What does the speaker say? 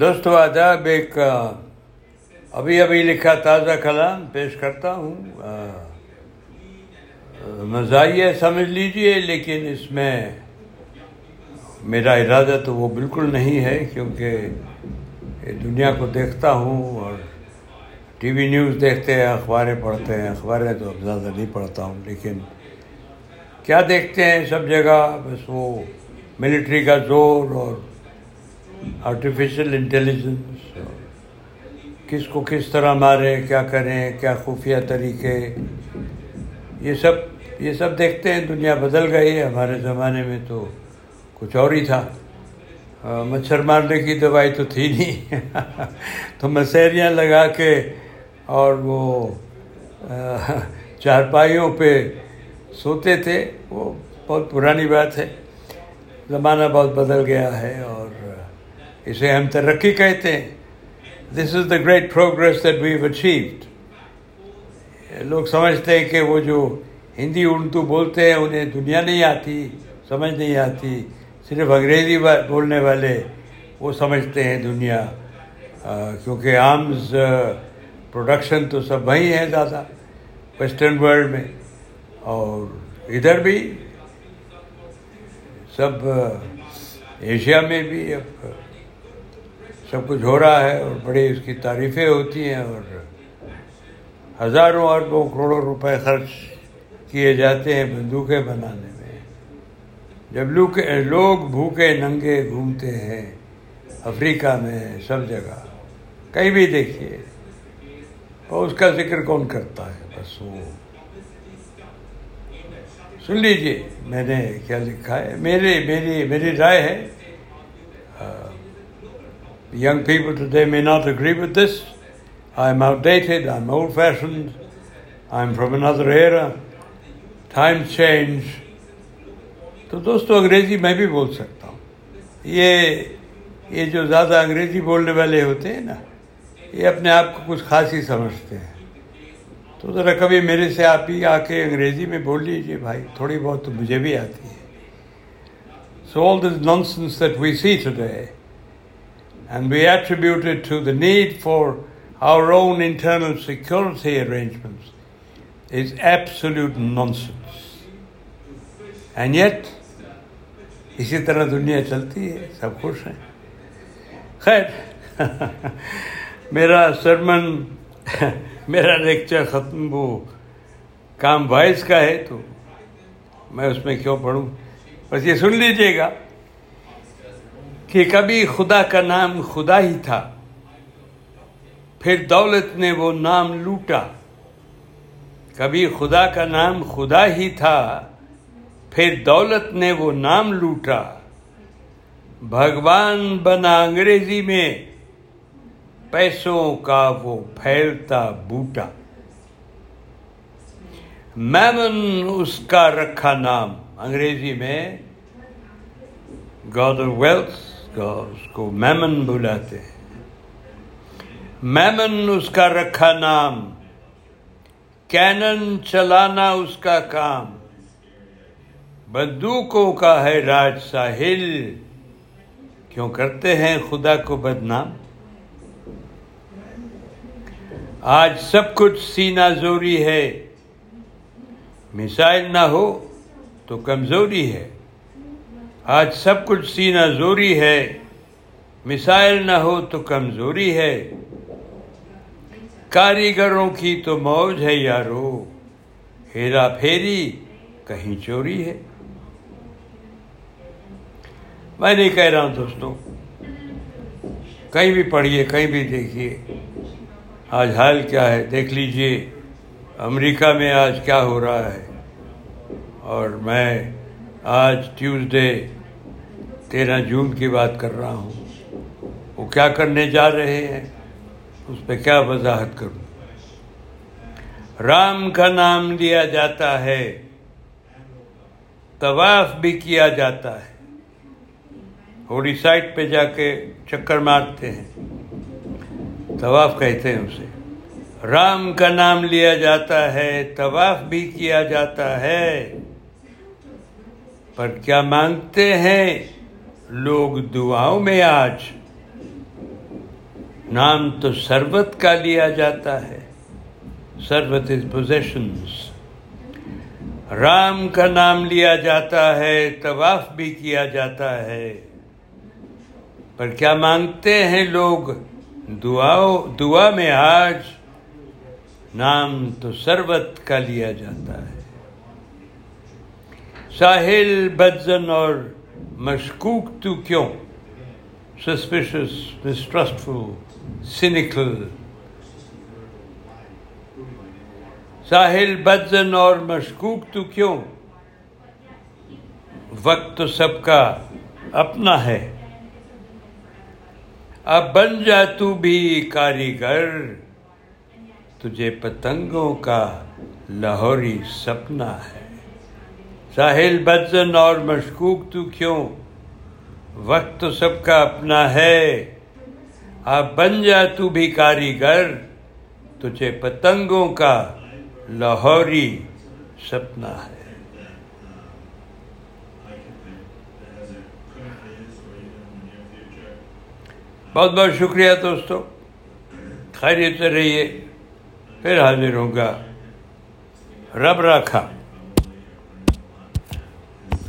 دوستو آداب ایک ابھی ابھی لکھا تازہ کلام پیش کرتا ہوں مزاحیہ سمجھ لیجیے، لیکن اس میں میرا ارادہ تو وہ بالکل نہیں ہے، کیونکہ دنیا کو دیکھتا ہوں اور ٹی وی نیوز دیکھتے ہیں، اخباریں پڑھتے ہیں۔ اخباریں تو اب زیادہ نہیں پڑھتا ہوں، لیکن کیا دیکھتے ہیں سب جگہ؟ بس وہ ملٹری کا زور اور آرٹیفیشل انٹیلیجنس کس کو کس طرح مارے، کیا کریں، کیا خفیہ طریقے؟ یہ سب یہ سب دیکھتے ہیں، دنیا بدل گئی ہے۔ ہمارے زمانے میں تو کچھ اور ہی تھا۔ مچھر مارنے کی دوائی تو تھی نہیں۔ تو مسیریاں لگا کے اور وہ چارپائیوں پہ سوتے تھے۔ وہ بہت پرانی بات ہے۔ زمانہ بہت بدل گیا ہے اور اسے ہم ترقی کہتے ہیں this is the great progress that we've achieved لوگ سمجھتے ہیں کہ وہ جو ہندی اردو بولتے ہیں انہیں دنیا نہیں آتی سمجھ نہیں آتی صرف انگریزی بولنے والے وہ سمجھتے ہیں دنیا کیونکہ آرمز پروڈکشن تو سب وہیں ہے زیادہ ویسٹرن ورلڈ میں اور ادھر بھی سب ایشیا میں بھی اب سب کچھ ہو رہا ہے اور بڑی اس کی تعریفیں ہوتی ہیں اور ہزاروں اربوں کروڑوں روپے خرچ کیے جاتے ہیں بندوقیں بنانے میں۔ جب لوگ لوگ بھوکے ننگے گھومتے ہیں افریقہ میں سب جگہ۔ کہیں بھی دیکھیے، اور اس کا ذکر کون کرتا ہے؟ بس وہ۔ سن لیجیے میں نے کیا لکھا ہے؟ میرے میری میری رائے ہے۔ Young people today may not agree with this. I'm outdated, I'm old fashioned, I'm from another era. Times change. تو دوستو انگریزی میں بھی بول سکتا ہوں یہ یہ جو زیادہ انگریزی بولنے والے ہوتے ہیں نا یہ اپنے آپ کو کچھ خاص ہی سمجھتے ہیں تو ذرا کبھی میرے سے آپ ہی آ کے انگریزی میں بول لیجیے بھائی تھوڑی بہت تو مجھے بھی آتی ہے so all this nonsense that we see today and we attribute it to the need for our own internal security arrangements. Is absolute nonsense. And yet, اسی طرح دنیا چلتی ہے سب خوش ہیں خیر میرا سرمن میرا لیکچر ختم وہ کام وائس کا ہے تو میں اس میں کیوں پڑھوں بس یہ سن لیجیے گا کہ کبھی خدا کا نام خدا ہی تھا، پھر دولت نے وہ نام لوٹا۔ کبھی خدا کا نام خدا ہی تھا، پھر دولت نے وہ نام لوٹا۔ بھگوان بنا انگریزی میں، پیسوں کا وہ پھیلتا بوٹا۔ میمن اس کا رکھا نام انگریزی میں گاڈ ویلتھ اس کو میمن بلاتے ہیں۔ میمن اس کا رکھا نام، کینن چلانا اس کا کام۔ بندوقوں کا ہے راج ساحل۔ کیوں کرتے ہیں خدا کو بدنام؟ آج سب کچھ سینہ زوری ہے۔ مسائل نہ ہو تو کمزوری ہے۔ آج سب کچھ سینہ زوری ہے مسائل نہ ہو تو کمزوری ہے۔ کاریگروں کی تو موج ہے یارو، ہیرا پھیری کہیں چوری ہے۔ میں نہیں کہہ رہا ہوں دوستوں، کہیں بھی پڑھیے، کہیں بھی دیکھیے۔ آج حال کیا ہے، دیکھ لیجیے امریکہ میں آج کیا ہو رہا ہے۔ اور میں آج ٹیوزڈے تیرہ جون کی بات کر رہا ہوں۔ وہ کیا کرنے جا رہے ہیں؟ اس پہ کیا وضاحت کروں؟ رام کا نام لیا جاتا ہے، طواف بھی کیا جاتا ہے۔ ہوڑی سائٹ پہ جا کے چکر مارتے ہیں۔ طواف کہتے ہیں اسے۔ رام کا نام لیا جاتا ہے، طواف بھی کیا جاتا ہے۔ پر کیا مانگتے ہیں؟ لوگ دعاؤں میں آج نام تو سربت کا لیا جاتا ہے۔ سربت از پوزیشنس رام کا نام لیا جاتا ہے، طواف بھی کیا جاتا ہے۔ پر کیا مانگتے ہیں لوگ دعا دعا میں آج نام تو سربت کا لیا جاتا ہے۔ ساحل بدزن اور مشکوک تو کیوں؟ سسپیشس مسٹرسٹفل سینیکل ساحل بدزن اور مشکوک تو کیوں؟ وقت تو سب کا اپنا ہے۔ اب بن جا تو بھی کاریگر، تجھے پتنگوں کا لاہوری سپنا ہے۔ ساحل بدزن اور مشکوک تو کیوں؟ وقت تو سب کا اپنا ہے۔ اب بن جا تو بھی کاریگر، تجھے پتنگوں کا لاہوری سپنا ہے۔ بہت بہت شکریہ دوستوں خیریت سے رہیے۔ پھر حاضر ہوگا رب رکھا